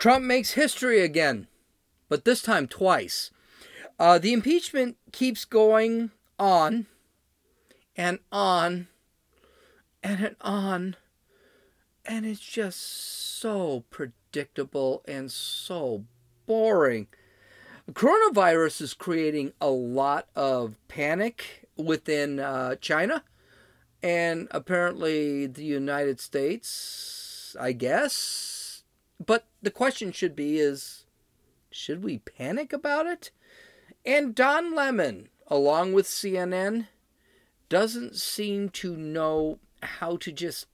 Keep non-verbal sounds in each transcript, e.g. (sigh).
Trump makes history again, but this time twice. Uh, the impeachment keeps going on and on and on, and it's just so predictable and so boring. Coronavirus is creating a lot of panic within uh, China and apparently the United States, I guess. But the question should be is should we panic about it? And Don Lemon, along with CNN, doesn't seem to know how to just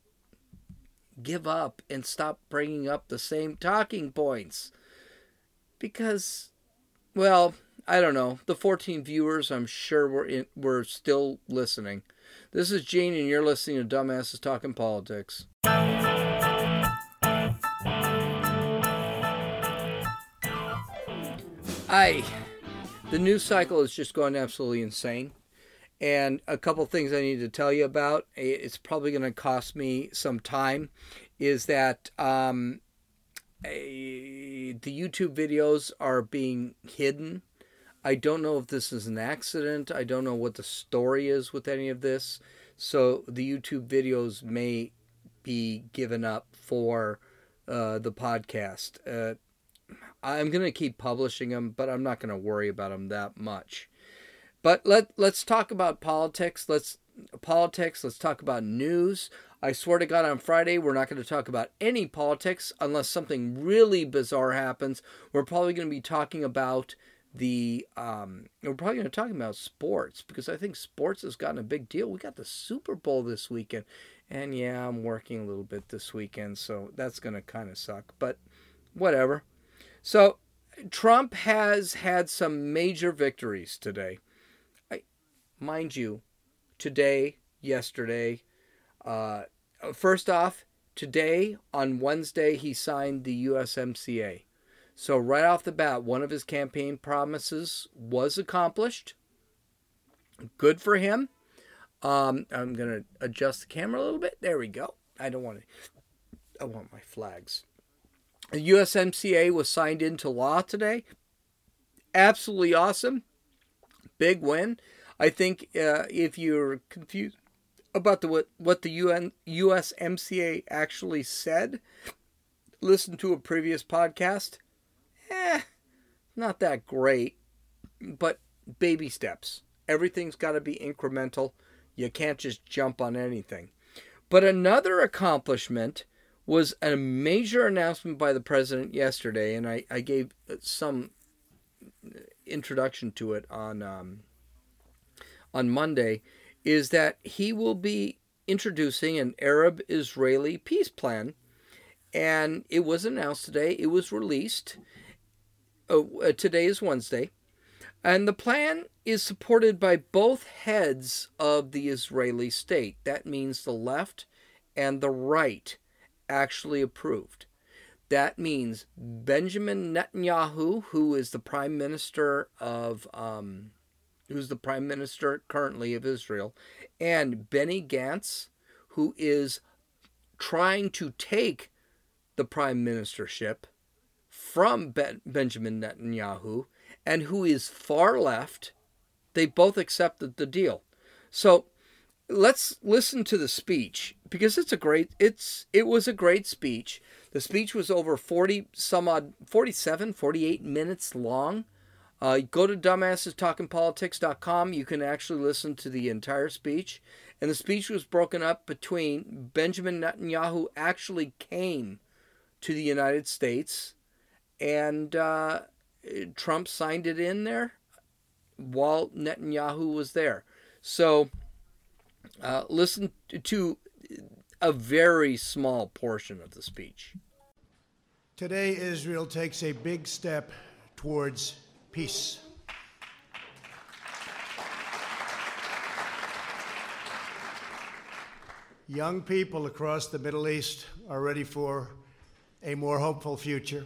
give up and stop bringing up the same talking points. Because, well, I don't know. The 14 viewers, I'm sure, were, in, were still listening. This is Gene, and you're listening to Dumbasses Talking Politics. I, the news cycle is just going absolutely insane. And a couple things I need to tell you about. It's probably going to cost me some time. Is that um, a, the YouTube videos are being hidden I don't know if this is an accident. I don't know what the story is with any of this. So the YouTube videos may be given up for uh, the podcast. Uh, I'm going to keep publishing them, but I'm not going to worry about them that much. But let let's talk about politics. Let's politics. Let's talk about news. I swear to God, on Friday we're not going to talk about any politics unless something really bizarre happens. We're probably going to be talking about the um, we're probably going to talk about sports because I think sports has gotten a big deal. We got the Super Bowl this weekend, and yeah, I'm working a little bit this weekend, so that's going to kind of suck. But whatever. So Trump has had some major victories today. I, mind you, today, yesterday. Uh, first off, today on Wednesday he signed the USMCA. So, right off the bat, one of his campaign promises was accomplished. Good for him. Um, I'm going to adjust the camera a little bit. There we go. I don't want to, I want my flags. The USMCA was signed into law today. Absolutely awesome. Big win. I think uh, if you're confused about the what, what the UN, USMCA actually said, listen to a previous podcast eh, not that great, but baby steps. Everything's got to be incremental. You can't just jump on anything. But another accomplishment was a major announcement by the president yesterday, and I, I gave some introduction to it on um, on Monday, is that he will be introducing an Arab Israeli peace plan. And it was announced today, it was released, oh, uh, today is Wednesday, and the plan is supported by both heads of the Israeli state. That means the left and the right actually approved. That means Benjamin Netanyahu, who is the prime minister of, um, who's the prime minister currently of Israel, and Benny Gantz, who is trying to take the prime ministership from ben- Benjamin Netanyahu and who is far left, they both accepted the deal. So let's listen to the speech because it's a great it's it was a great speech. The speech was over 40 some odd 47 48 minutes long. Uh, go to dumbassestalkingpolitics.com. You can actually listen to the entire speech. And the speech was broken up between Benjamin Netanyahu actually came to the United States and uh, Trump signed it in there while Netanyahu was there. So uh, listen to a very small portion of the speech. Today, Israel takes a big step towards peace. Young people across the Middle East are ready for a more hopeful future.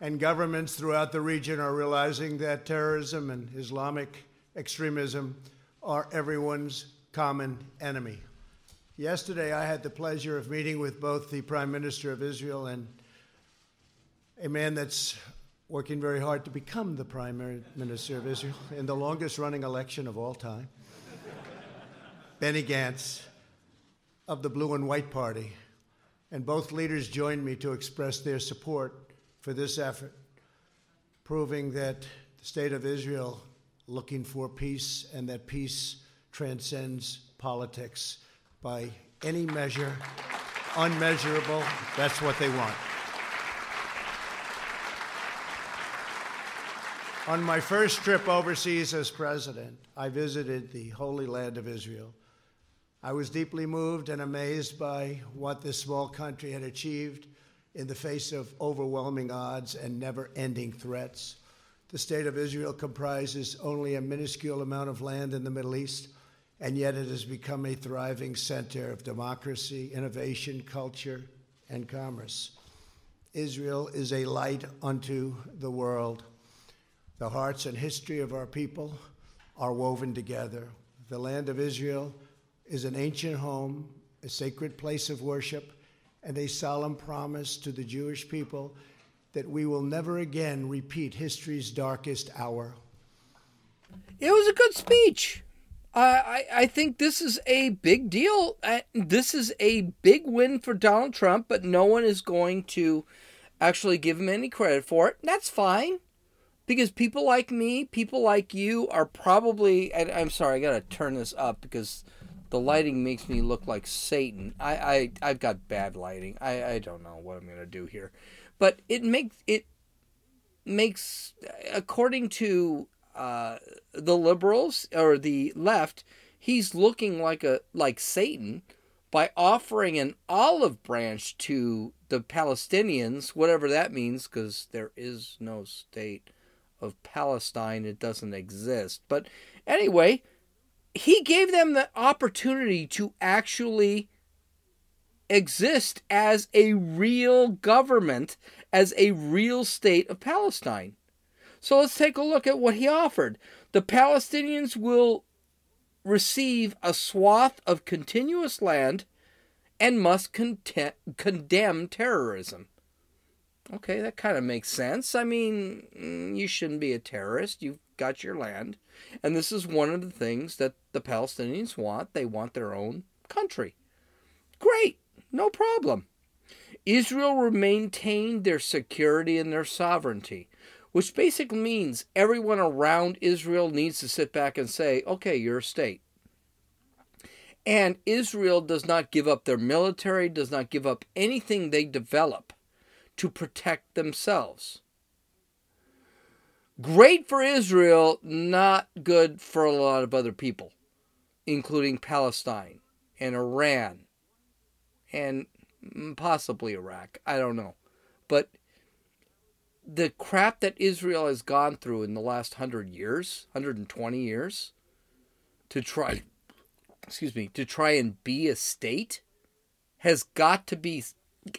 And governments throughout the region are realizing that terrorism and Islamic extremism are everyone's common enemy. Yesterday, I had the pleasure of meeting with both the Prime Minister of Israel and a man that's working very hard to become the prime minister of Israel in the longest running election of all time, Benny Gantz of the Blue and White Party. And both leaders joined me to express their support for this effort, proving that the state of Israel looking for peace and that peace transcends politics by any measure, unmeasurable. That's what they want. On my first trip overseas as president, I visited the Holy Land of Israel. I was deeply moved and amazed by what this small country had achieved in the face of overwhelming odds and never ending threats. The state of Israel comprises only a minuscule amount of land in the Middle East, and yet it has become a thriving center of democracy, innovation, culture, and commerce. Israel is a light unto the world. The hearts and history of our people are woven together. The land of Israel is an ancient home, a sacred place of worship, and a solemn promise to the Jewish people that we will never again repeat history's darkest hour. It was a good speech. I, I think this is a big deal. This is a big win for Donald Trump, but no one is going to actually give him any credit for it. That's fine. Because people like me, people like you are probably. I'm sorry, I got to turn this up because the lighting makes me look like Satan. I, I, I've got bad lighting. I, I don't know what I'm going to do here but it makes it makes according to uh, the liberals or the left, he's looking like a like Satan by offering an olive branch to the Palestinians, whatever that means, because there is no state of Palestine; it doesn't exist. But anyway, he gave them the opportunity to actually exist as a real government, as a real state of Palestine. So let's take a look at what he offered. The Palestinians will receive a swath of continuous land and must condemn terrorism. Okay, that kind of makes sense. I mean, mm, you shouldn't be a terrorist. You've got your land. And this is one of the things that the Palestinians want. They want their own country. Great. No problem. Israel will maintain their security and their sovereignty, which basically means everyone around Israel needs to sit back and say, okay, you're a state. And Israel does not give up their military, does not give up anything they develop to protect themselves. Great for Israel, not good for a lot of other people, including Palestine and Iran and possibly Iraq. I don't know. But the crap that Israel has gone through in the last 100 years, 120 years to try excuse me, to try and be a state has got to be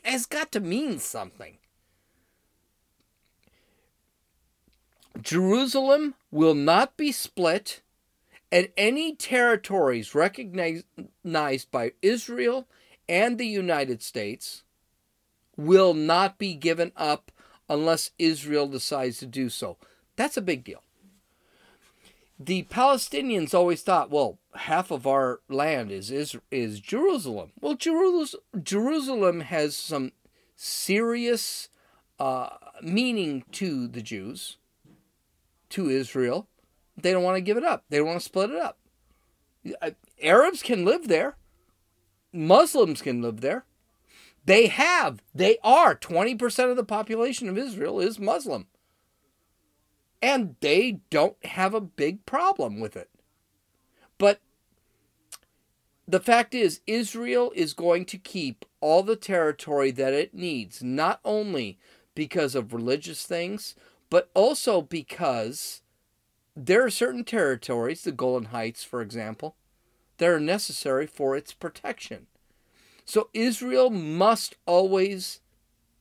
has got to mean something. Jerusalem will not be split, and any territories recognized by Israel and the United States will not be given up unless Israel decides to do so. That's a big deal. The Palestinians always thought, well, half of our land is is, is Jerusalem. Well, Jerusalem has some serious uh, meaning to the Jews, to Israel. They don't want to give it up. They don't want to split it up. Arabs can live there. Muslims can live there. They have, they are 20% of the population of Israel is Muslim. And they don't have a big problem with it. But the fact is, Israel is going to keep all the territory that it needs, not only because of religious things, but also because there are certain territories, the Golan Heights, for example, that are necessary for its protection. So Israel must always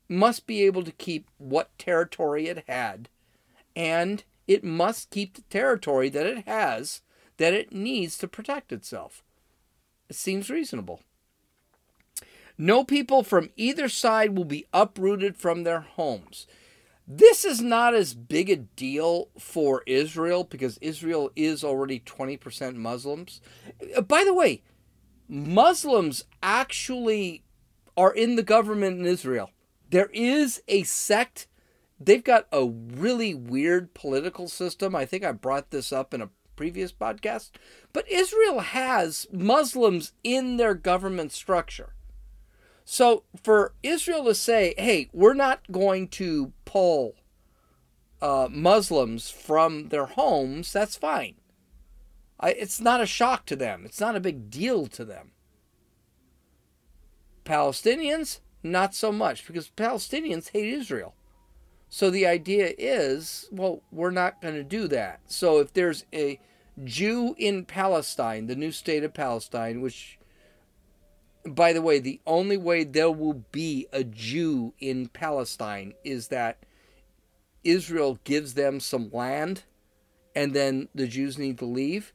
must be able to keep what territory it had and it must keep the territory that it has that it needs to protect itself. It seems reasonable. No people from either side will be uprooted from their homes. This is not as big a deal for Israel because Israel is already 20% Muslims. Uh, by the way, Muslims actually are in the government in Israel. There is a sect. They've got a really weird political system. I think I brought this up in a previous podcast. But Israel has Muslims in their government structure. So for Israel to say, hey, we're not going to pull uh, Muslims from their homes, that's fine. I, it's not a shock to them, it's not a big deal to them. Palestinians, not so much, because Palestinians hate Israel. So the idea is, well, we're not going to do that. So if there's a Jew in Palestine, the new state of Palestine, which, by the way, the only way there will be a Jew in Palestine is that Israel gives them some land and then the Jews need to leave.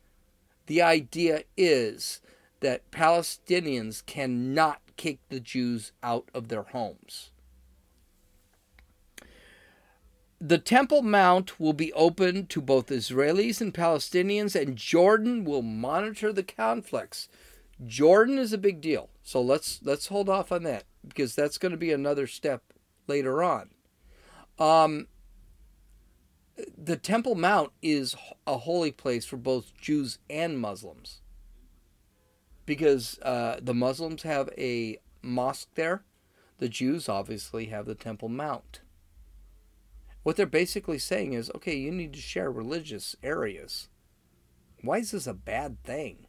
The idea is that Palestinians cannot kick the Jews out of their homes. The Temple Mount will be open to both Israelis and Palestinians, and Jordan will monitor the conflicts. Jordan is a big deal, so let's let's hold off on that because that's going to be another step later on. Um, the Temple Mount is a holy place for both Jews and Muslims because uh, the Muslims have a mosque there. The Jews obviously have the Temple Mount. What they're basically saying is okay, you need to share religious areas. Why is this a bad thing?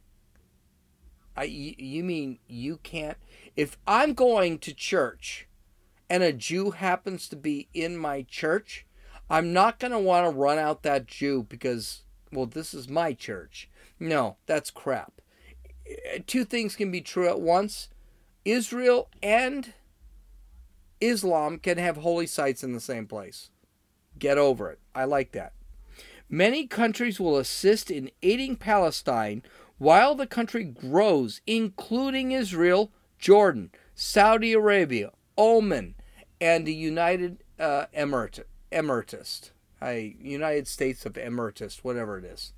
I, you mean you can't? If I'm going to church and a Jew happens to be in my church, I'm not going to want to run out that Jew because, well, this is my church. No, that's crap. Two things can be true at once Israel and Islam can have holy sites in the same place. Get over it. I like that. Many countries will assist in aiding Palestine while the country grows, including Israel, Jordan, Saudi Arabia, Oman, and the United uh, Emirates. Emeritus, I United States of Emeritus, whatever it is.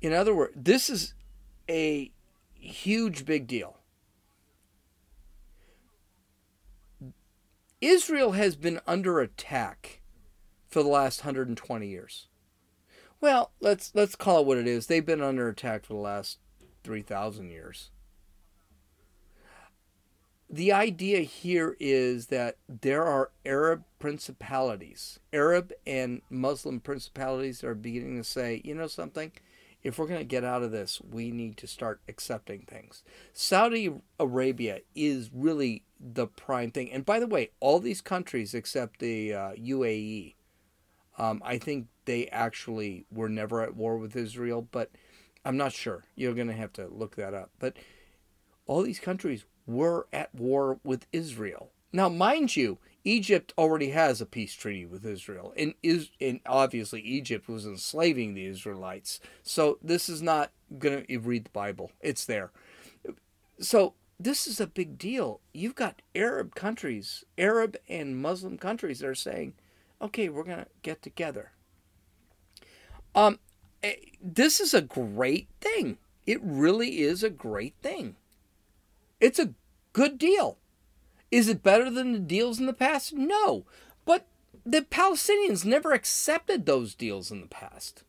In other words, this is a huge big deal. Israel has been under attack for the last 120 years. Well, let's let's call it what it is. They've been under attack for the last 3000 years the idea here is that there are Arab principalities, Arab and Muslim principalities are beginning to say, you know something, if we're going to get out of this, we need to start accepting things. Saudi Arabia is really the prime thing. And by the way, all these countries except the uh, UAE, um, I think they actually were never at war with Israel, but I'm not sure. You're going to have to look that up. But all these countries were at war with Israel. Now, mind you, Egypt already has a peace treaty with Israel, and is and obviously Egypt was enslaving the Israelites. So this is not to read the Bible; it's there. So this is a big deal. You've got Arab countries, Arab and Muslim countries that are saying, "Okay, we're to get together." Um, eh, this is a great thing. It really is a great thing. It's a good deal. Is it better than the deals in the past? No. But the Palestinians never accepted those deals in the past.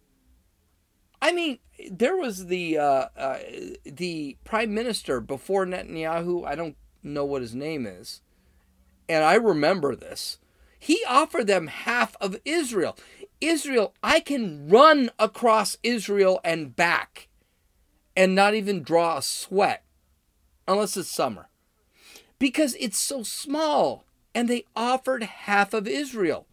I mean, there was the uh, uh, the prime minister before Netanyahu. I don't know what his name is, and I remember this. He offered them half of Israel. Israel, I can run across Israel and back, and not even draw a sweat unless it's summer. Because it's so small. And they offered half of Israel.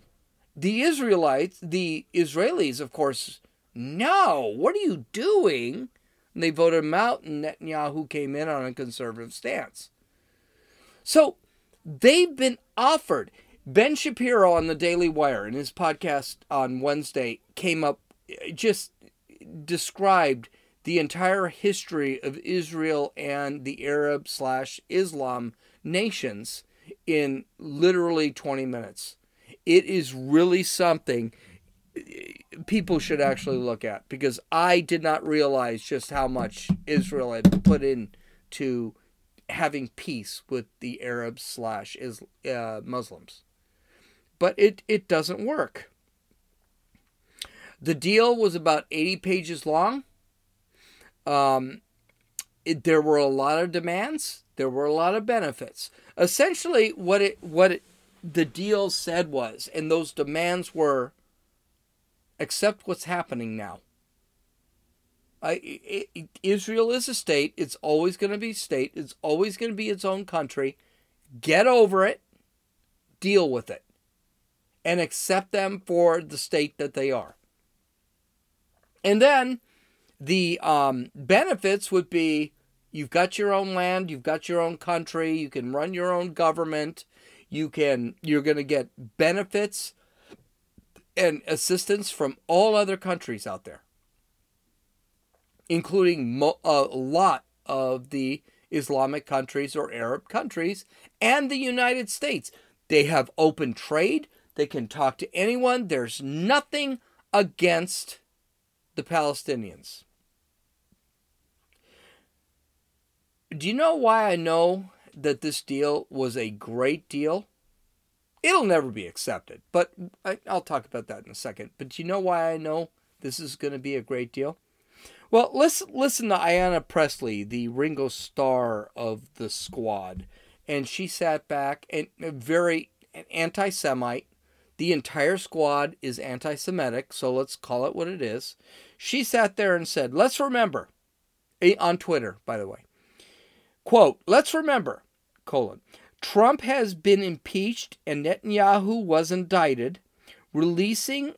The Israelites, the Israelis, of course, no, what are you doing? And they voted him out, and Netanyahu came in on a conservative stance. So they've been offered. Ben Shapiro on the Daily Wire in his podcast on Wednesday came up, uh, just described the entire history of Israel and the Arab slash Islam nations in literally 20 minutes. it is really something people should actually look at because I did not realize just how much Israel had put in to having peace with the Arabs slash uh, Muslims. But it, it doesn't work. The deal was about 80 pages long. Um, it, there were a lot of demands. There were a lot of benefits. Essentially, what it what it, the deal said was, and those demands were, accept what's happening now. I, it, Israel is a state. It's always going to be state. It's always going to be its own country. Get over it. Deal with it. And accept them for the state that they are. And then the um, benefits would be you've got your own land, you've got your own country, you can run your own government, you can you're going to get benefits and assistance from all other countries out there including mo- a lot of the Islamic countries or Arab countries and the United States. They have open trade. They can talk to anyone. There's nothing against the Palestinians. Do you know why I know that this deal was a great deal? It'll never be accepted, but I, will talk about that in a second. But do you know why I know this is going to be a great deal? Well, listen, listen to Ayanna Presley, the Ringo Starr of the squad, and she sat back and very anti-Semite. The entire squad is anti-Semitic, so let's call it what it is. She sat there and said, "Let's remember," eh, on Twitter, by the way. Quote, "Let's remember, colon, Trump has been impeached and Netanyahu was indicted, releasing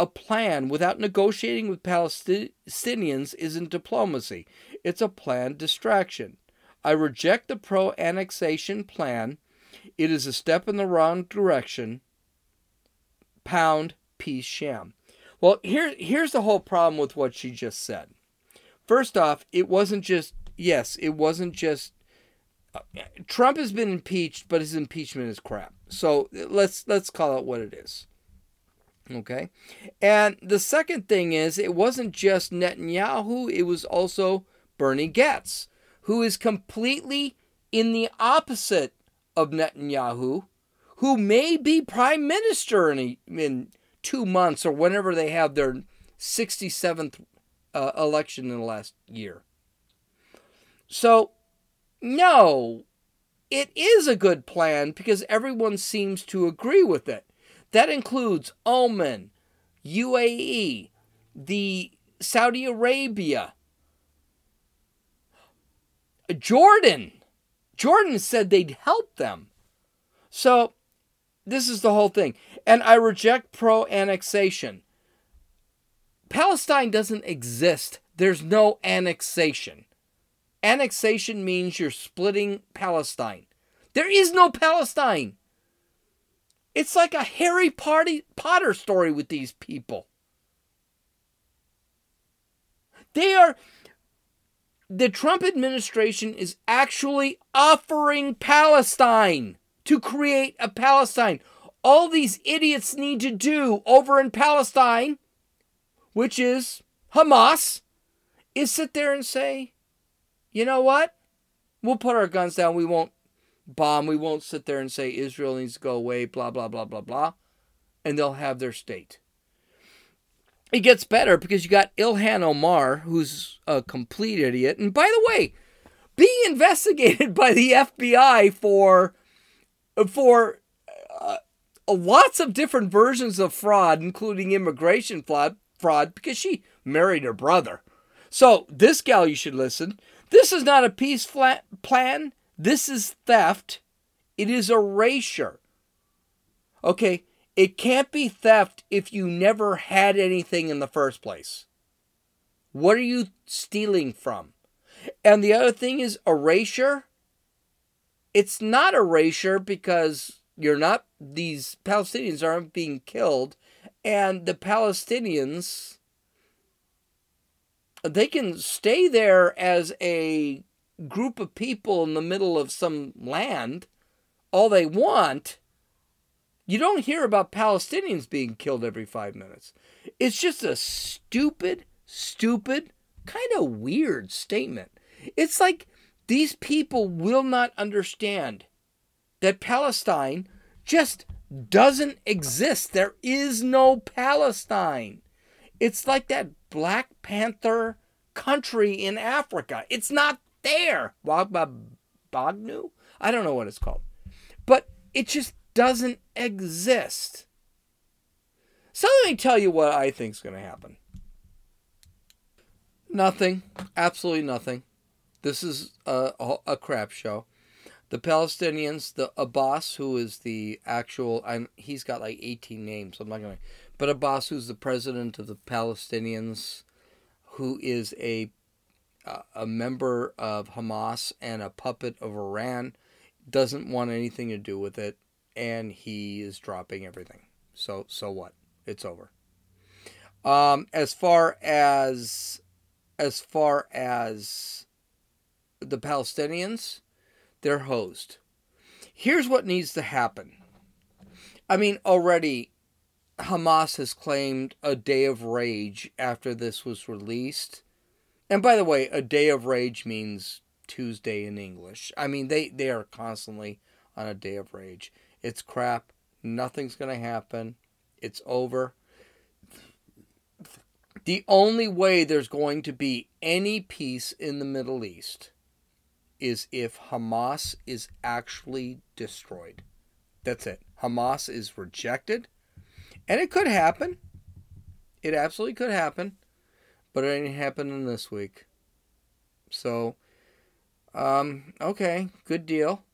a plan without negotiating with Palestinians isn't diplomacy. It's a planned distraction. I reject the pro annexation plan. It is a step in the wrong direction. Pound peace sham. Well, here, here's the whole problem with what she just said. First off, it wasn't just, yes, it wasn't just. Uh, Trump has been impeached, but his impeachment is crap. So let's let's call it what it is. Okay. And the second thing is, it wasn't just Netanyahu, it was also Bernie Getz, who is completely in the opposite of Netanyahu, who may be prime minister in, a, in two months or whenever they have their 67th uh, election in the last year. So, no, it is a good plan because everyone seems to agree with it. That includes Oman, UAE, the Saudi Arabia, Jordan. Jordan said they'd help them. So, this is the whole thing. And I reject pro annexation. Palestine doesn't exist, there's no annexation. Annexation means you're splitting Palestine. There is no Palestine. It's like a Harry Potter story with these people. They are. The Trump administration is actually offering Palestine to create a Palestine. All these idiots need to do over in Palestine, which is Hamas, is sit there and say, you know what? We'll put our guns down. We won't bomb. We won't sit there and say Israel needs to go away, blah, blah, blah, blah, blah. And they'll have their state. It gets better because you got Ilhan Omar, who's a complete idiot. And by the way, being investigated by the FBI for for uh, lots of different versions of fraud, including immigration fraud, fraud, because she married her brother. So this gal, you should listen. This is not a peace plan. This is theft. It is erasure. Okay, it can't be theft if you never had anything in the first place. What are you stealing from? And the other thing is erasure. It's not erasure because you're not, these Palestinians aren't being killed. And the Palestinians, they can stay there as a group of people in the middle of some land all they want, You don't hear about Palestinians being killed every five minutes. It's just a stupid, stupid, kind of weird statement. It's like these people will not understand that Palestine just doesn't exist. There is no Palestine. It's like that Black Panther country in Africa. It's not there. Bagnu? I don't know what it's called. But it just doesn't exist. So let me tell you what I think is going to happen. Nothing. Absolutely nothing. This is a, a, crap show. The Palestinians, the Abbas, who is the actual, I'm, he's got like 18 names. I'm not going to, but Abbas, who's the president of the Palestinians, who is a a member of Hamas and a puppet of Iran, doesn't want anything to do with it, and he is dropping everything. So so what? It's over. Um, as far as as far as the Palestinians, they're hosed. Here's what needs to happen. I mean, already Hamas has claimed a day of rage after this was released. And by the way, a day of rage means Tuesday in English. I mean, they, they are constantly on a day of rage. It's crap. Nothing's going to happen. It's over. The only way there's going to be any peace in the Middle East is if Hamas is actually destroyed. That's it. Hamas is rejected. And it could happen. It absolutely could happen. But it ain't happening this week. So, um, okay, good deal.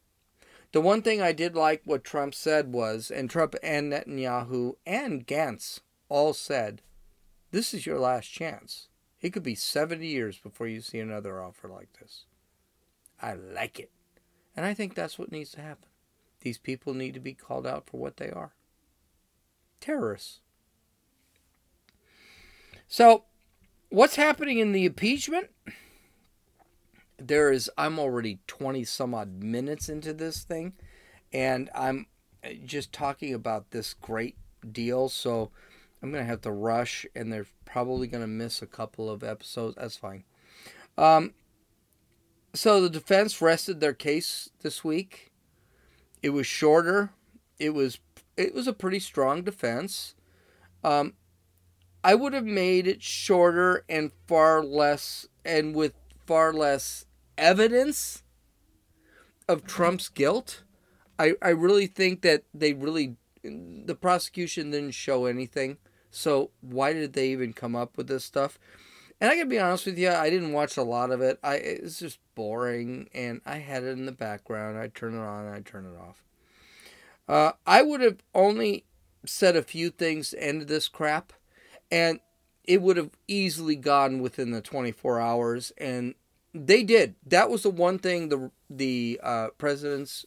The one thing I did like what Trump said was, and Trump and Netanyahu and Gantz all said, this is your last chance. It could be 70 years before you see another offer like this. I like it. And I think that's what needs to happen. These people need to be called out for what they are terrorists. So, what's happening in the impeachment? There is, I'm already 20 some odd minutes into this thing, and I'm just talking about this great deal. So, I'm going to have to rush, and they're probably going to miss a couple of episodes. That's fine. Um, so the defense rested their case this week. It was shorter. It was it was a pretty strong defense. Um, I would have made it shorter and far less and with far less evidence of Trump's guilt. I, I really think that they really the prosecution didn't show anything. So why did they even come up with this stuff? And I can be honest with you, I didn't watch a lot of it. I it's just boring, and I had it in the background. I turn it on, I turn it off. Uh, I would have only said a few things to end this crap, and it would have easily gone within the 24 hours. And they did. That was the one thing the the uh, president's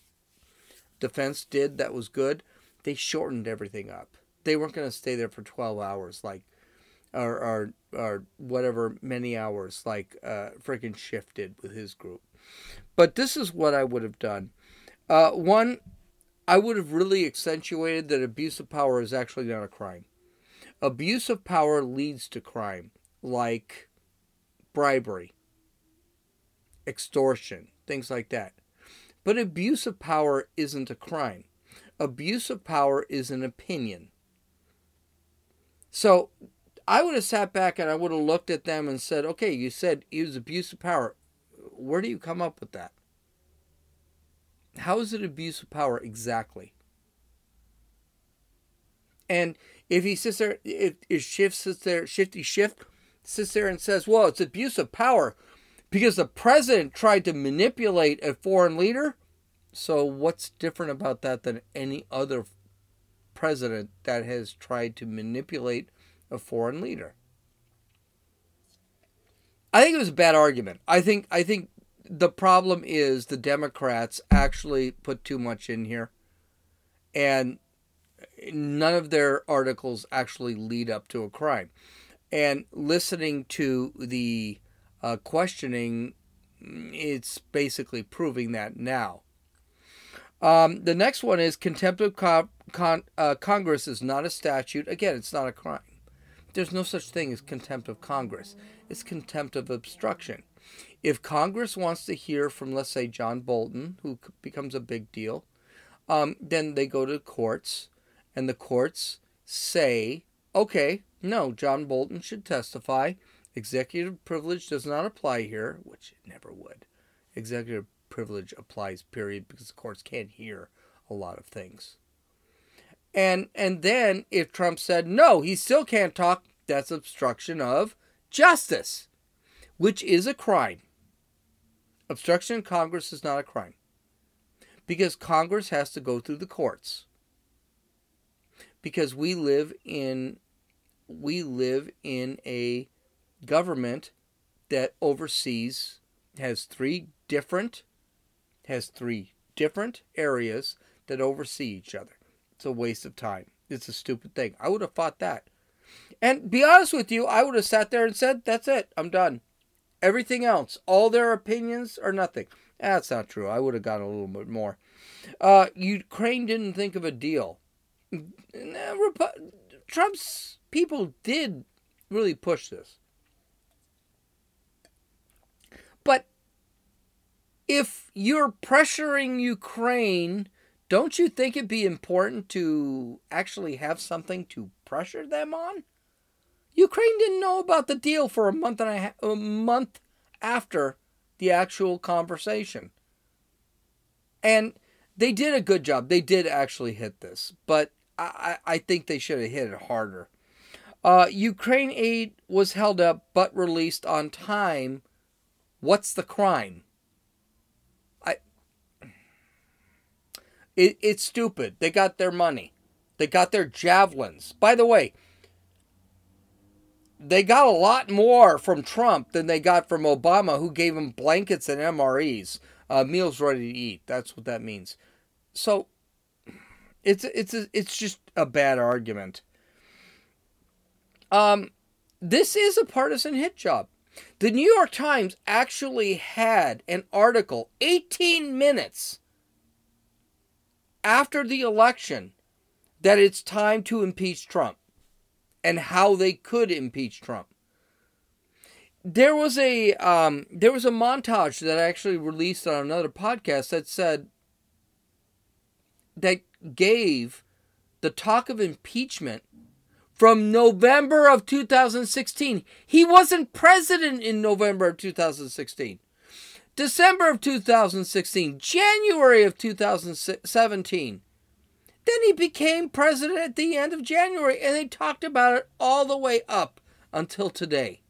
defense did that was good. They shortened everything up. They weren't going to stay there for 12 hours like or or, or whatever many hours like uh, freaking Schiff did with his group. But this is what I would have done. Uh, one, I would have really accentuated that abuse of power is actually not a crime. Abuse of power leads to crime, like bribery, extortion, things like that. But abuse of power isn't a crime. Abuse of power is an opinion. So I would have sat back and I would have looked at them and said, okay, you said he was abuse of power. Where do you come up with that? How is it abuse of power exactly? And if he sits there, if, if Schiff sits there, Shifty Schiff sits there and says, well, it's abuse of power because the president tried to manipulate a foreign leader. So what's different about that than any other president that has tried to manipulate a foreign leader? I think it was a bad argument. I think I think the problem is the Democrats actually put too much in here, and none of their articles actually lead up to a crime. And listening to the uh, questioning, it's basically proving that now. Um, the next one is contempt of co- con- uh, Congress is not a statute. Again, it's not a crime. There's no such thing as contempt of Congress. It's contempt of obstruction. If Congress wants to hear from, let's say, John Bolton, who becomes a big deal, um, then they go to courts, and the courts say, okay, no, John Bolton should testify. Executive privilege does not apply here, which it never would. Executive privilege applies, period, because the courts can't hear a lot of things. And and then if Trump said no, he still can't talk, that's obstruction of justice, which is a crime. Obstruction in Congress is not a crime. Because Congress has to go through the courts. Because we live in we live in a government that oversees has three different has three different areas that oversee each other. It's a waste of time. It's a stupid thing. I would have fought that. And be honest with you, I would have sat there and said, "That's it. I'm done." Everything else, all their opinions are nothing. That's not true. I would have gotten a little bit more. Uh, Ukraine didn't think of a deal. Trump's people did really push this. But if you're pressuring Ukraine, don't you think it'd be important to actually have something to pressure them on? Ukraine didn't know about the deal for a month and a, half, a month after the actual conversation. And they did a good job. They did actually hit this, but I, I think they should have hit it harder. Uh, Ukraine aid was held up but released on time. What's the crime? It, it's stupid. They got their money. They got their javelins. By the way, they got a lot more from Trump than they got from Obama, who gave them blankets and MREs, uh, meals ready to eat. That's what that means. So, it's it's it's just a bad argument. Um, this is a partisan hit job. The New York Times actually had an article 18 minutes after the election that it's time to impeach Trump and how they could impeach Trump. There was a um, there was a montage that I actually released on another podcast that said that gave the talk of impeachment from November of 2016. He wasn't president in November of 2016. December of 2016, January of 2017. Then he became president at the end of January, and they talked about it all the way up until today.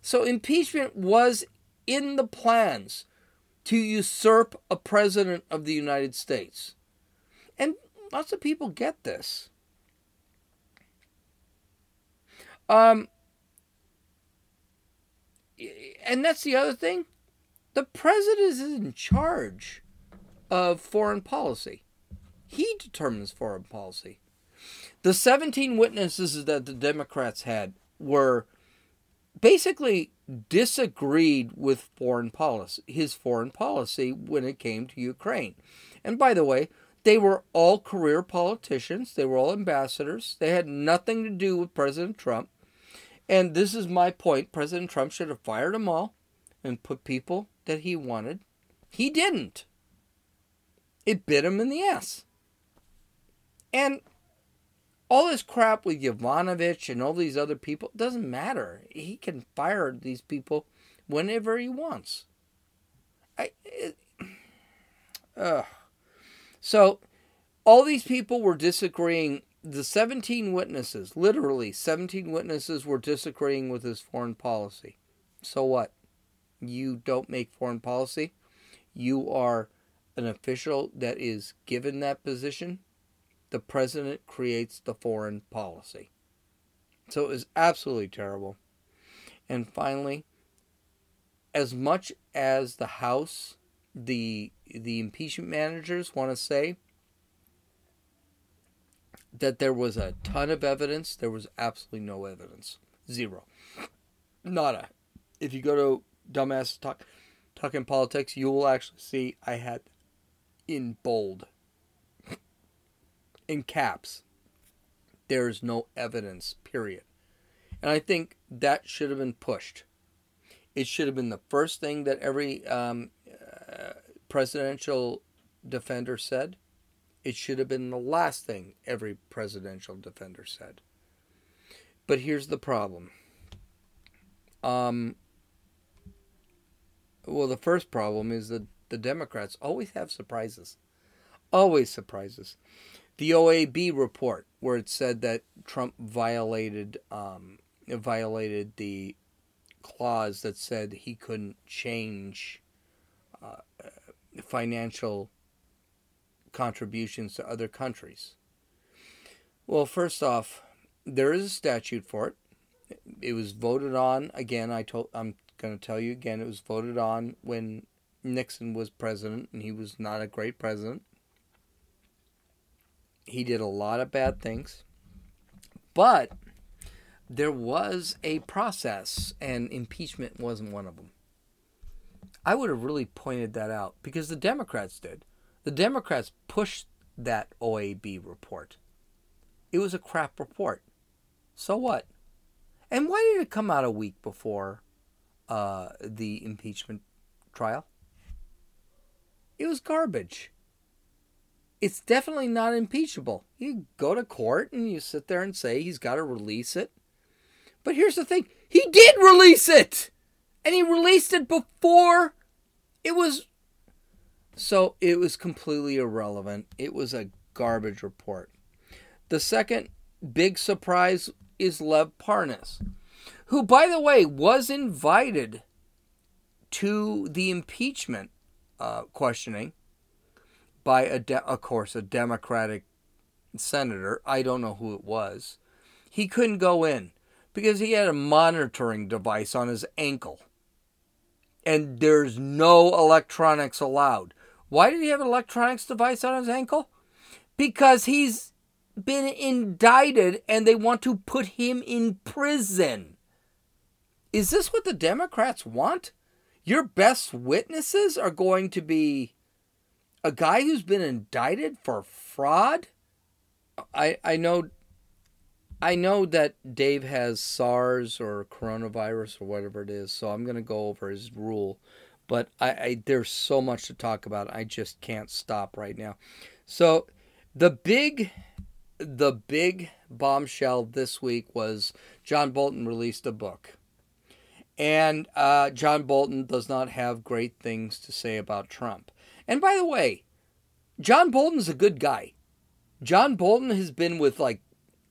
So impeachment was in the plans to usurp a president of the United States. And lots of people get this. Um, and that's the other thing. The president is in charge of foreign policy. He determines foreign policy. The 17 witnesses that the Democrats had were basically disagreed with foreign policy, his foreign policy when it came to Ukraine. And by the way, they were all career politicians, they were all ambassadors. They had nothing to do with President Trump. And this is my point. President Trump should have fired them all and put people that he wanted. He didn't. It bit him in the ass. And all this crap with Yovanovitch and all these other people doesn't matter. He can fire these people whenever he wants. I, it, uh, so all these people were disagreeing. The 17 witnesses, literally 17 witnesses, were disagreeing with his foreign policy. So what? You don't make foreign policy? You are an official that is given that position the president creates the foreign policy. So it was absolutely terrible. And finally, as much as the House, the the impeachment managers want to say that there was a ton of evidence, there was absolutely no evidence. Zero. Nada. If you go to dumbass talk talking politics, you will actually see I had in bold, in caps. There's no evidence, period. And I think that should have been pushed. It should have been the first thing that every um, uh, presidential defender said. It should have been the last thing every presidential defender said. But here's the problem. Um, well, the first problem is that the Democrats always have surprises. Always surprises. The OAB report, where it said that Trump violated um, violated the clause that said he couldn't change uh, financial contributions to other countries. Well, first off, there is a statute for it. It was voted on again. I told I'm going to tell you again. It was voted on when Nixon was president, and he was not a great president. He did a lot of bad things, but there was a process, and impeachment wasn't one of them. I would have really pointed that out because the Democrats did. The Democrats pushed that OAB report. It was a crap report. So what? And why did it come out a week before uh, the impeachment trial? It was garbage. It's definitely not impeachable. You go to court and you sit there and say he's got to release it. But here's the thing he did release it! And he released it before it was. So it was completely irrelevant. It was a garbage report. The second big surprise is Lev Parnas, who, by the way, was invited to the impeachment uh, questioning by, a de- of course, a Democratic senator. I don't know who it was. He couldn't go in because he had a monitoring device on his ankle. And there's no electronics allowed. Why did he have an electronics device on his ankle? Because he's been indicted and they want to put him in prison. Is this what the Democrats want? Your best witnesses are going to be a guy who's been indicted for fraud? I I know I know that Dave has SARS or coronavirus or whatever it is, so I'm going to go over his rule. But I, I, there's so much to talk about. I just can't stop right now. So the big the big bombshell this week was John Bolton released a book. And uh, John Bolton does not have great things to say about Trump. And by the way, John Bolton's a good guy. John Bolton has been with like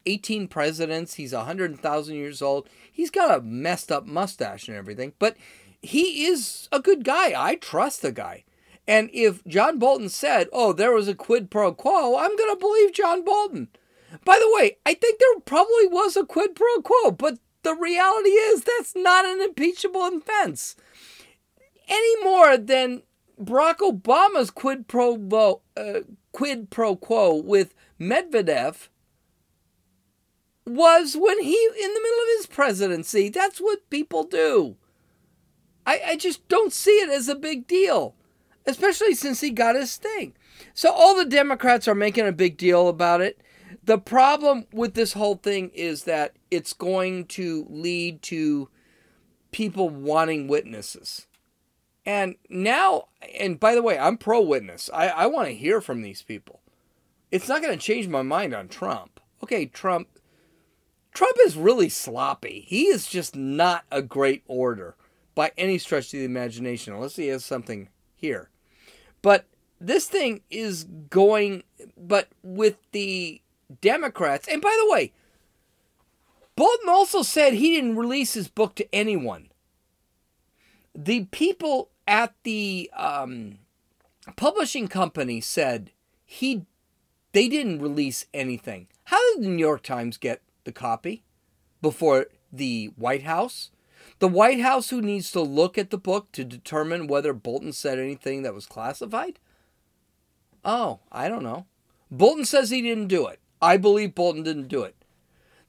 18 presidents. He's 100,000 years old. He's got a messed up mustache and everything, but he is a good guy. I trust the guy. And if John Bolton said, oh, there was a quid pro quo, I'm going to believe John Bolton. By the way, I think there probably was a quid pro quo, but the reality is that's not an impeachable offense. Any more than Barack Obama's quid pro, uh, quid pro quo with Medvedev was when he in the middle of his presidency. That's what people do. I, I just don't see it as a big deal, especially since he got his thing. So all the Democrats are making a big deal about it. The problem with this whole thing is that it's going to lead to people wanting witnesses. And now, and by the way, I'm pro witness. I, I want to hear from these people. It's not going to change my mind on Trump. Okay, Trump Trump is really sloppy. He is just not a great orator by any stretch of the imagination, unless he has something here. But this thing is going, but with the Democrats, and by the way, Bolton also said he didn't release his book to anyone. The people at the um, publishing company said he they didn't release anything. How did the New York Times get the copy before the White House. The White House, who needs to look at the book to determine whether Bolton said anything that was classified? Oh, I don't know. Bolton says he didn't do it. I believe Bolton didn't do it.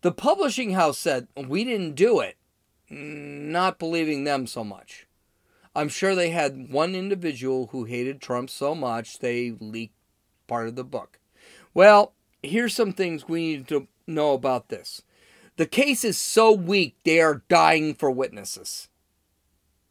The publishing house said, We didn't do it. Not believing them so much. I'm sure they had one individual who hated Trump so much they leaked part of the book. Well, here's some things we need to know about this. The case is so weak, they are dying for witnesses.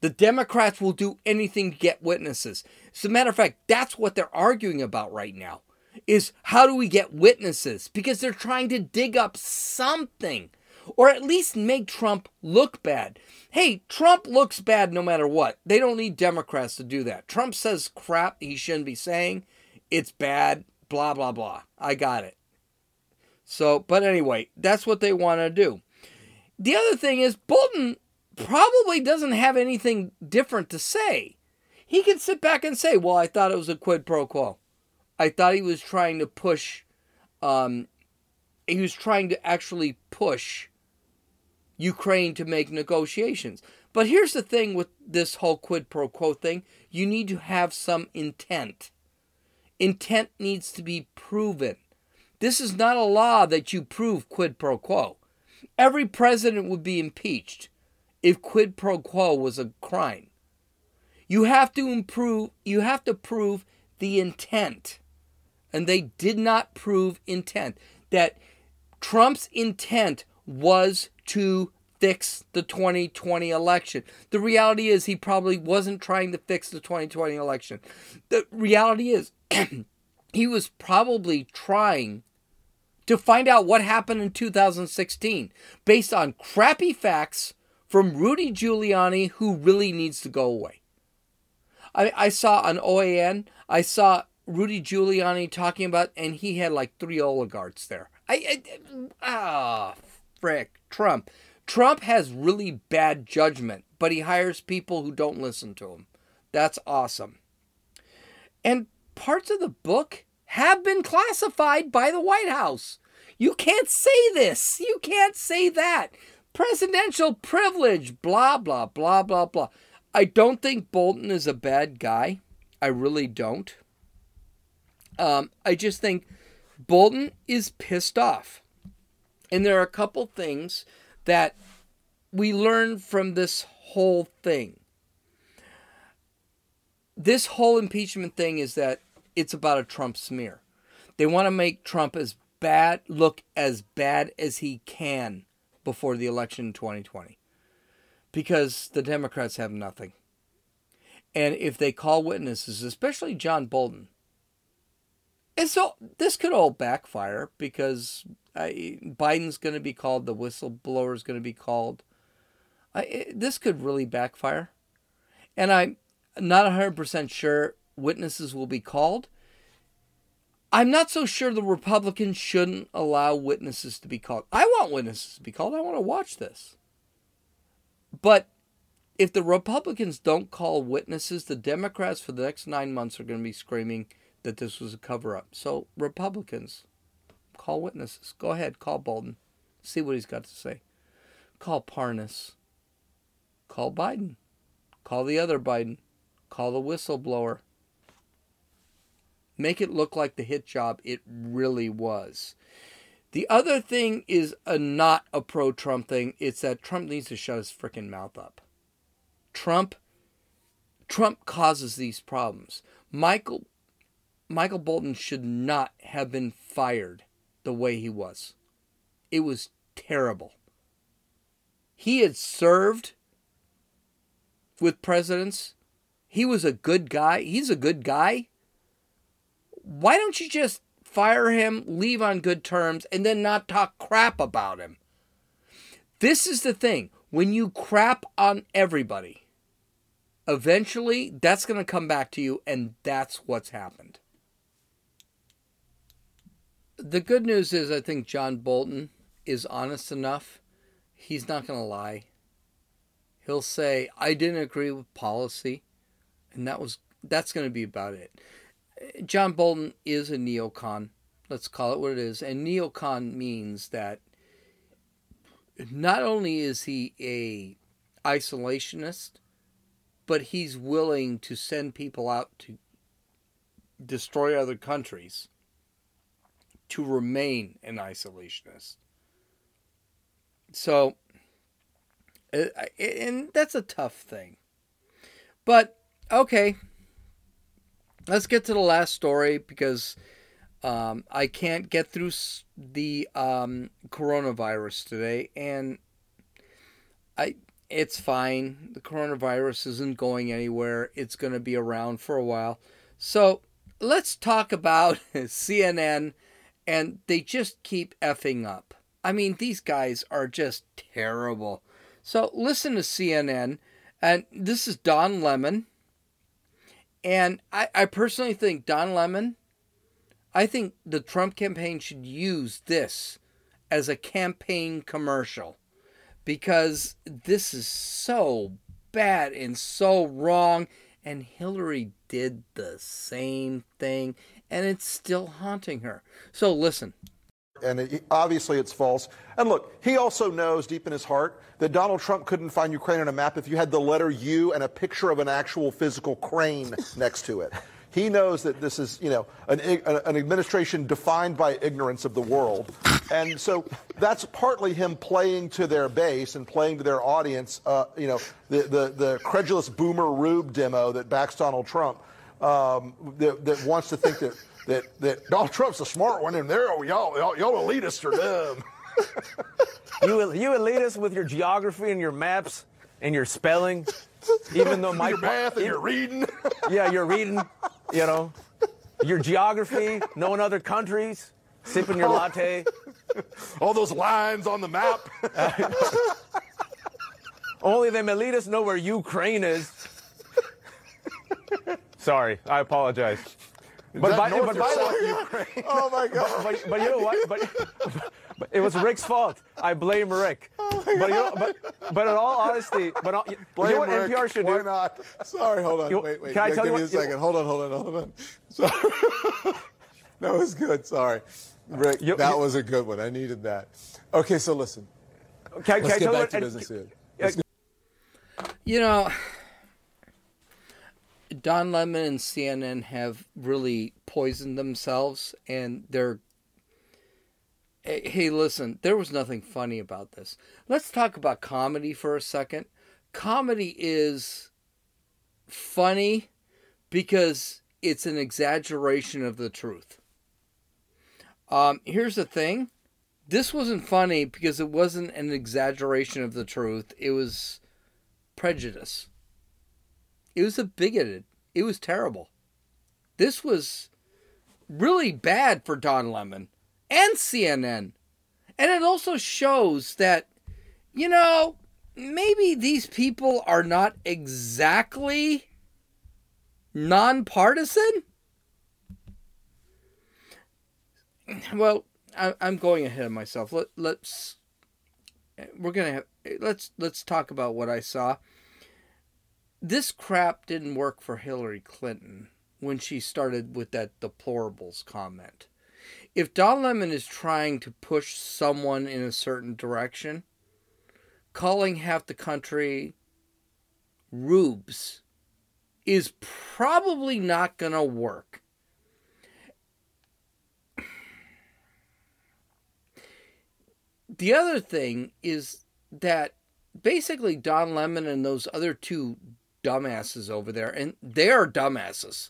The Democrats will do anything to get witnesses. As a matter of fact, that's what they're arguing about right now. Is how do we get witnesses? Because they're trying to dig up something or at least make Trump look bad. Hey, Trump looks bad no matter what. They don't need Democrats to do that. Trump says crap he shouldn't be saying. It's bad, blah, blah, blah. I got it. So, but anyway, that's what they want to do. The other thing is, Bolton probably doesn't have anything different to say. He can sit back and say, Well, I thought it was a quid pro quo. I thought he was trying to push, um, he was trying to actually push Ukraine to make negotiations. But here's the thing with this whole quid pro quo thing you need to have some intent. Intent needs to be proven. This is not a law that you prove quid pro quo. Every president would be impeached if quid pro quo was a crime. You have to improve you have to prove the intent. And they did not prove intent that Trump's intent was to fix the 2020 election. The reality is he probably wasn't trying to fix the 2020 election. The reality is (clears throat) he was probably trying to find out what happened in 2016 based on crappy facts from Rudy Giuliani, who really needs to go away. I, I saw on OAN, I saw Rudy Giuliani talking about, and he had like three oligarchs there. I, ah, frick, Trump. Trump has really bad judgment, but he hires people who don't listen to him. That's awesome. And parts of the book have been classified by the White House. You can't say this. You can't say that. Presidential privilege, blah, blah, blah, blah, blah. I don't think Bolton is a bad guy. I really don't. Um, I just think Bolton is pissed off. And there are a couple things that we learn from this whole thing. This whole impeachment thing is that it's about a Trump smear. They want to make Trump as bad look as bad as he can before the election in 2020 because the Democrats have nothing. And if they call witnesses, especially John Bolton, and so this could all backfire because I, Biden's going to be called, the whistleblower is going to be called. I, eh, this could really backfire. And I'm not 100% sure witnesses will be called. I'm not so sure the Republicans shouldn't allow witnesses to be called. I want witnesses to be called. I want to watch this. But if the Republicans don't call witnesses, the Democrats for the next nine months are going to be screaming that this was a cover up. So, Republicans, call witnesses. Go ahead, call Bolton. See what he's got to say. Call Parnas. Call Biden. Call the other Biden. Call the whistleblower. Make it look like the hit job it really was. The other thing is a not a pro Trump thing. It's that Trump needs to shut his freaking mouth up. Trump Trump causes these problems. Michael Michael Bolton should not have been fired the way he was. It was terrible. He had served with presidents. He was a good guy. He's a good guy. Why don't you just fire him, leave on good terms, and then not talk crap about him? This is the thing. When you crap on everybody, eventually that's going to come back to you, and that's what's happened the good news is I think John Bolton is honest enough. He's not going to lie. He'll say, "I didn't agree with policy," and that was that's going to be about it. John Bolton is a neocon. Let's call it what it is. And neocon means that not only is he a isolationist, but he's willing to send people out to destroy other countries to remain an isolationist. So, uh, and that's a tough thing. But okay, let's get to the last story because um, I can't get through the um, coronavirus today, and I it's fine. The coronavirus isn't going anywhere. It's going to be around for a while. So let's talk about (laughs) CNN, and they just keep effing up. I mean, these guys are just terrible. So listen to CNN, and this is Don Lemon. And I, I personally think Don Lemon, I think the Trump campaign should use this as a campaign commercial because this is so bad and so wrong. And Hillary did the same thing, and it's still haunting her. So listen. And it, obviously, it's false. And look, he also knows deep in his heart that Donald Trump couldn't find Ukraine on a map if you had the letter U and a picture of an actual physical crane (laughs) next to it. He knows that this is, you know, an, an administration defined by ignorance of the world. And so that's partly him playing to their base and playing to their audience, uh, you know, the, the, the, credulous boomer rube demo that backs Donald Trump, um, that, that, wants to think that, that, that Donald Trump's a smart one and they're, oh, y'all, y'all, y'all elitists (laughs) are dumb. you, you elitists with your geography and your maps and your spelling, even though (laughs) my your math and your reading. (laughs) yeah, you're reading you know, your geography, knowing other countries, sipping your latte. All those lines on the map. Only the elitists know where Ukraine is. Sorry, I apologize. But by, but by Ukraine? (laughs) Oh my God! But, but, but, you know what? But, but, it was Rick's fault. I blame Rick. (laughs) Oh but you know, but but in all honesty, but uh, all, blame you know what Rick. NPR should Why do? not? Sorry, hold on. You, wait, wait. Can I tell give you me what, a second. hold on, hold on, hold on. (laughs) Sorry. that was good. Sorry, Rick. You, that you, was a good one. I needed that. Okay, so listen. Can, Let's can get I back to what, business here. Uh, you know. Don Lemon and CNN have really poisoned themselves, and they're. Hey, listen, there was nothing funny about this. Let's talk about comedy for a second. Comedy is funny because it's an exaggeration of the truth. Um, here's the thing this wasn't funny because it wasn't an exaggeration of the truth, it was prejudice. It was a bigoted. It was terrible. This was really bad for Don Lemon and CNN. And it also shows that, you know, maybe these people are not exactly nonpartisan. Well, I, am going ahead of myself. Let, let's we're gonna have let's let's talk about what I saw this crap didn't work for Hillary Clinton when she started with that deplorables comment. If Don Lemon is trying to push someone in a certain direction, calling half the country rubes is probably not going to work. The other thing is that basically Don Lemon and those other two dumbasses over there, and they're dumbasses.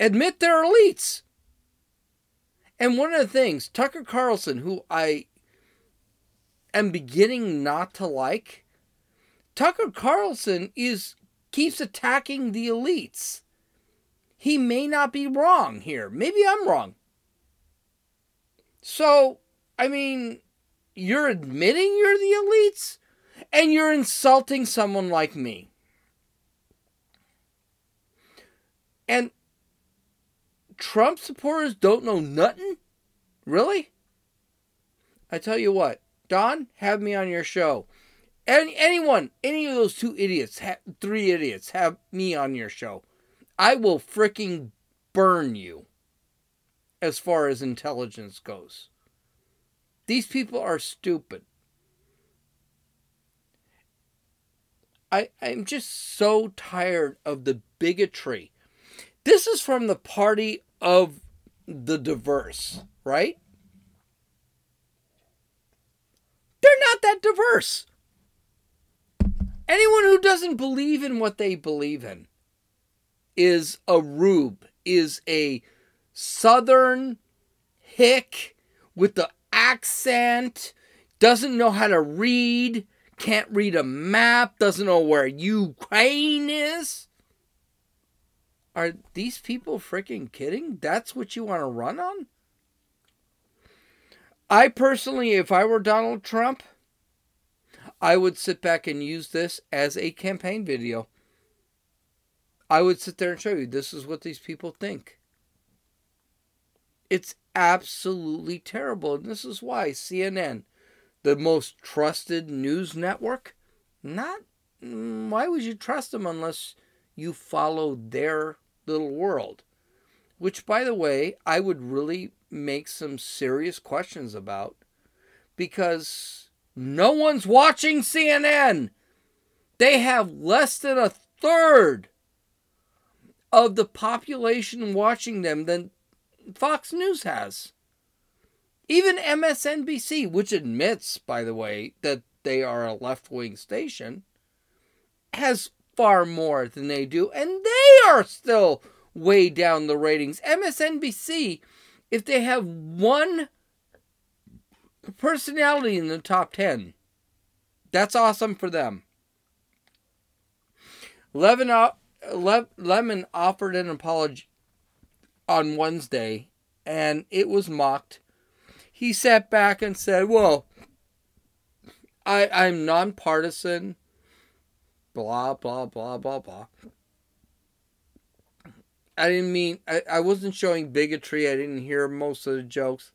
Admit they're elites. And one of the things, Tucker Carlson, who I am beginning not to like, Tucker Carlson is keeps attacking the elites. He may not be wrong here. Maybe I'm wrong. So, I mean, you're admitting you're the elites and you're insulting someone like me. And Trump supporters don't know nothing? Really? I tell you what, Don, have me on your show. Any, anyone, any of those two idiots, ha- three idiots, have me on your show. I will freaking burn you as far as intelligence goes. These people are stupid. I, I'm just so tired of the bigotry this is from the party of the diverse, right? They're not that diverse. Anyone who doesn't believe in what they believe in is a rube, is a southern hick with the accent, doesn't know how to read, can't read a map, doesn't know where Ukraine is. Are these people freaking kidding? That's what you want to run on? I personally, if I were Donald Trump, I would sit back and use this as a campaign video. I would sit there and show you this is what these people think. It's absolutely terrible. And this is why CNN, the most trusted news network, not why would you trust them unless you follow their little world? Which, by the way, I would really make some serious questions about because no one's watching CNN. They have less than a third of the population watching them than Fox News has. Even MSNBC, which admits, by the way, that they are a left wing station, has far more than they do, and they are still way down the ratings. MSNBC, if they have one personality in the top 10, that's awesome for them. Levin, Lemon offered an apology on Wednesday, and it was mocked. He sat back and said, Well, I, I'm nonpartisan, blah, blah, blah, blah, blah. I didn't mean, I, I wasn't showing bigotry. I didn't hear most of the jokes.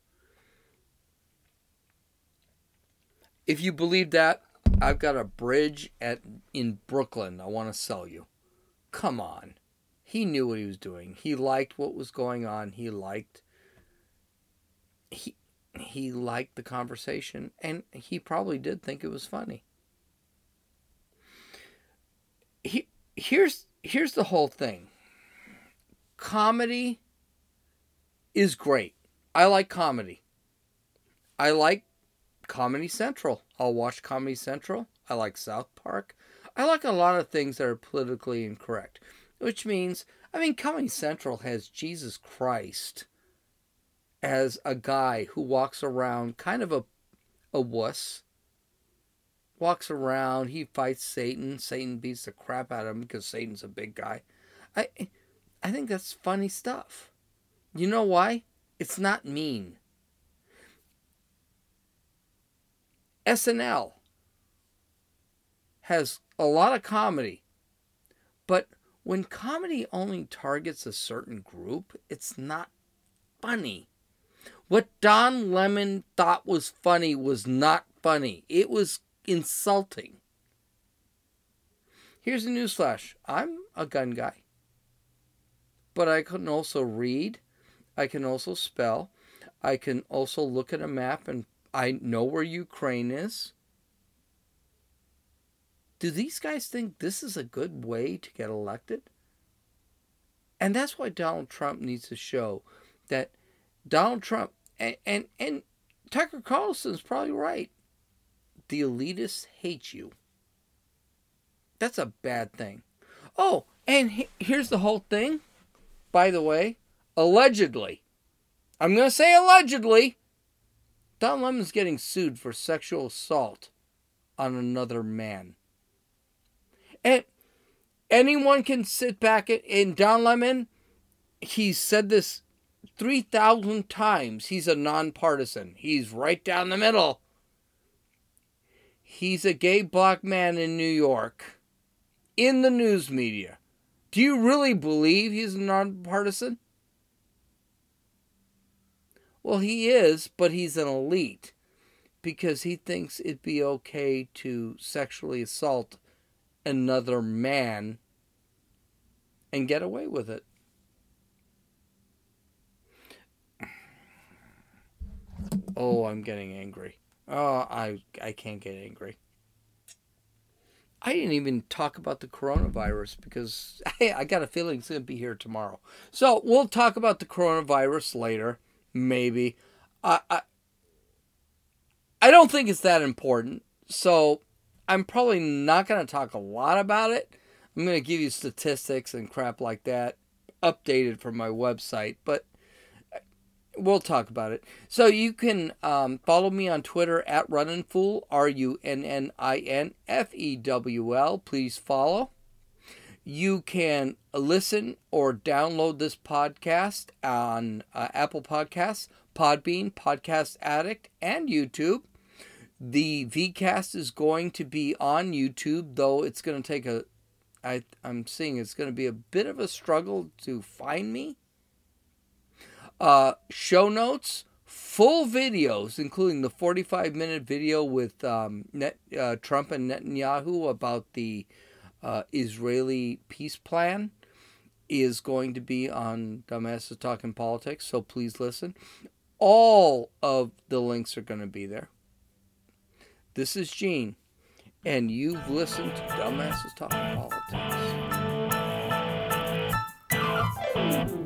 If you believe that, I've got a bridge at in Brooklyn I want to sell you. Come on. He knew what he was doing. He liked what was going on. He liked he he liked the conversation and he probably did think it was funny. He, here's here's the whole thing. Comedy is great. I like comedy. I like Comedy Central. I'll watch Comedy Central. I like South Park. I like a lot of things that are politically incorrect which means, I mean, Comedy Central has Jesus Christ as a guy who walks around kind of a, a wuss. Walks around, he fights Satan. Satan beats the crap out of him because Satan's a big guy. I, I think that's funny stuff. You know why? It's not mean. SNL has a lot of comedy, but when comedy only targets a certain group, it's not funny. What Don Lemon thought was funny was not funny. It was insulting. Here's a newsflash I'm a gun guy. But I can also read, I can also spell, I can also look at a map and I know where Ukraine is do these guys think this is a good way to get elected? And that's why Donald Trump needs to show that Donald Trump and and, and Tucker Carlson's probably right. The elitists hate you. That's a bad thing. Oh, and he, here's the whole thing. By the way, allegedly, I'm going to say allegedly, Don Lemon's getting sued for sexual assault on another man. And anyone can sit back in Don Lemon. He's said this 3,000 times. He's a nonpartisan. He's right down the middle. He's a gay black man in New York in the news media. Do you really believe he's nonpartisan? Well, he is, but he's an elite because he thinks it'd be okay to sexually assault another man and get away with it. Oh, I'm getting angry. Oh, I I can't get angry. I didn't even talk about the coronavirus because (laughs) I, I got a feeling it's going to be here tomorrow. So we'll talk about the coronavirus later, maybe. I, I, I don't think it's that important. So I'm probably not going to talk a lot about it. I'm going to give you statistics and crap like that updated from my website, but we'll talk about it. So you can um, follow me on Twitter at Runninfewl, R U N N I N F E W L. Please follow. You can listen or download this podcast on uh, Apple Podcasts, Podbean, Podcast Addict, and YouTube. The VCast is going to be on YouTube, though it's going to take a. I, I'm seeing it's going to be a bit of a struggle to find me uh, show notes, full videos, including the 45 minute video with um, Net, uh, Trump and Netanyahu about the uh, Israeli peace plan, is going to be on Dumbasses Talking Politics. So please listen. All of the links are going to be there. This is Gene, and you've listened to Dumbasses Talking Politics.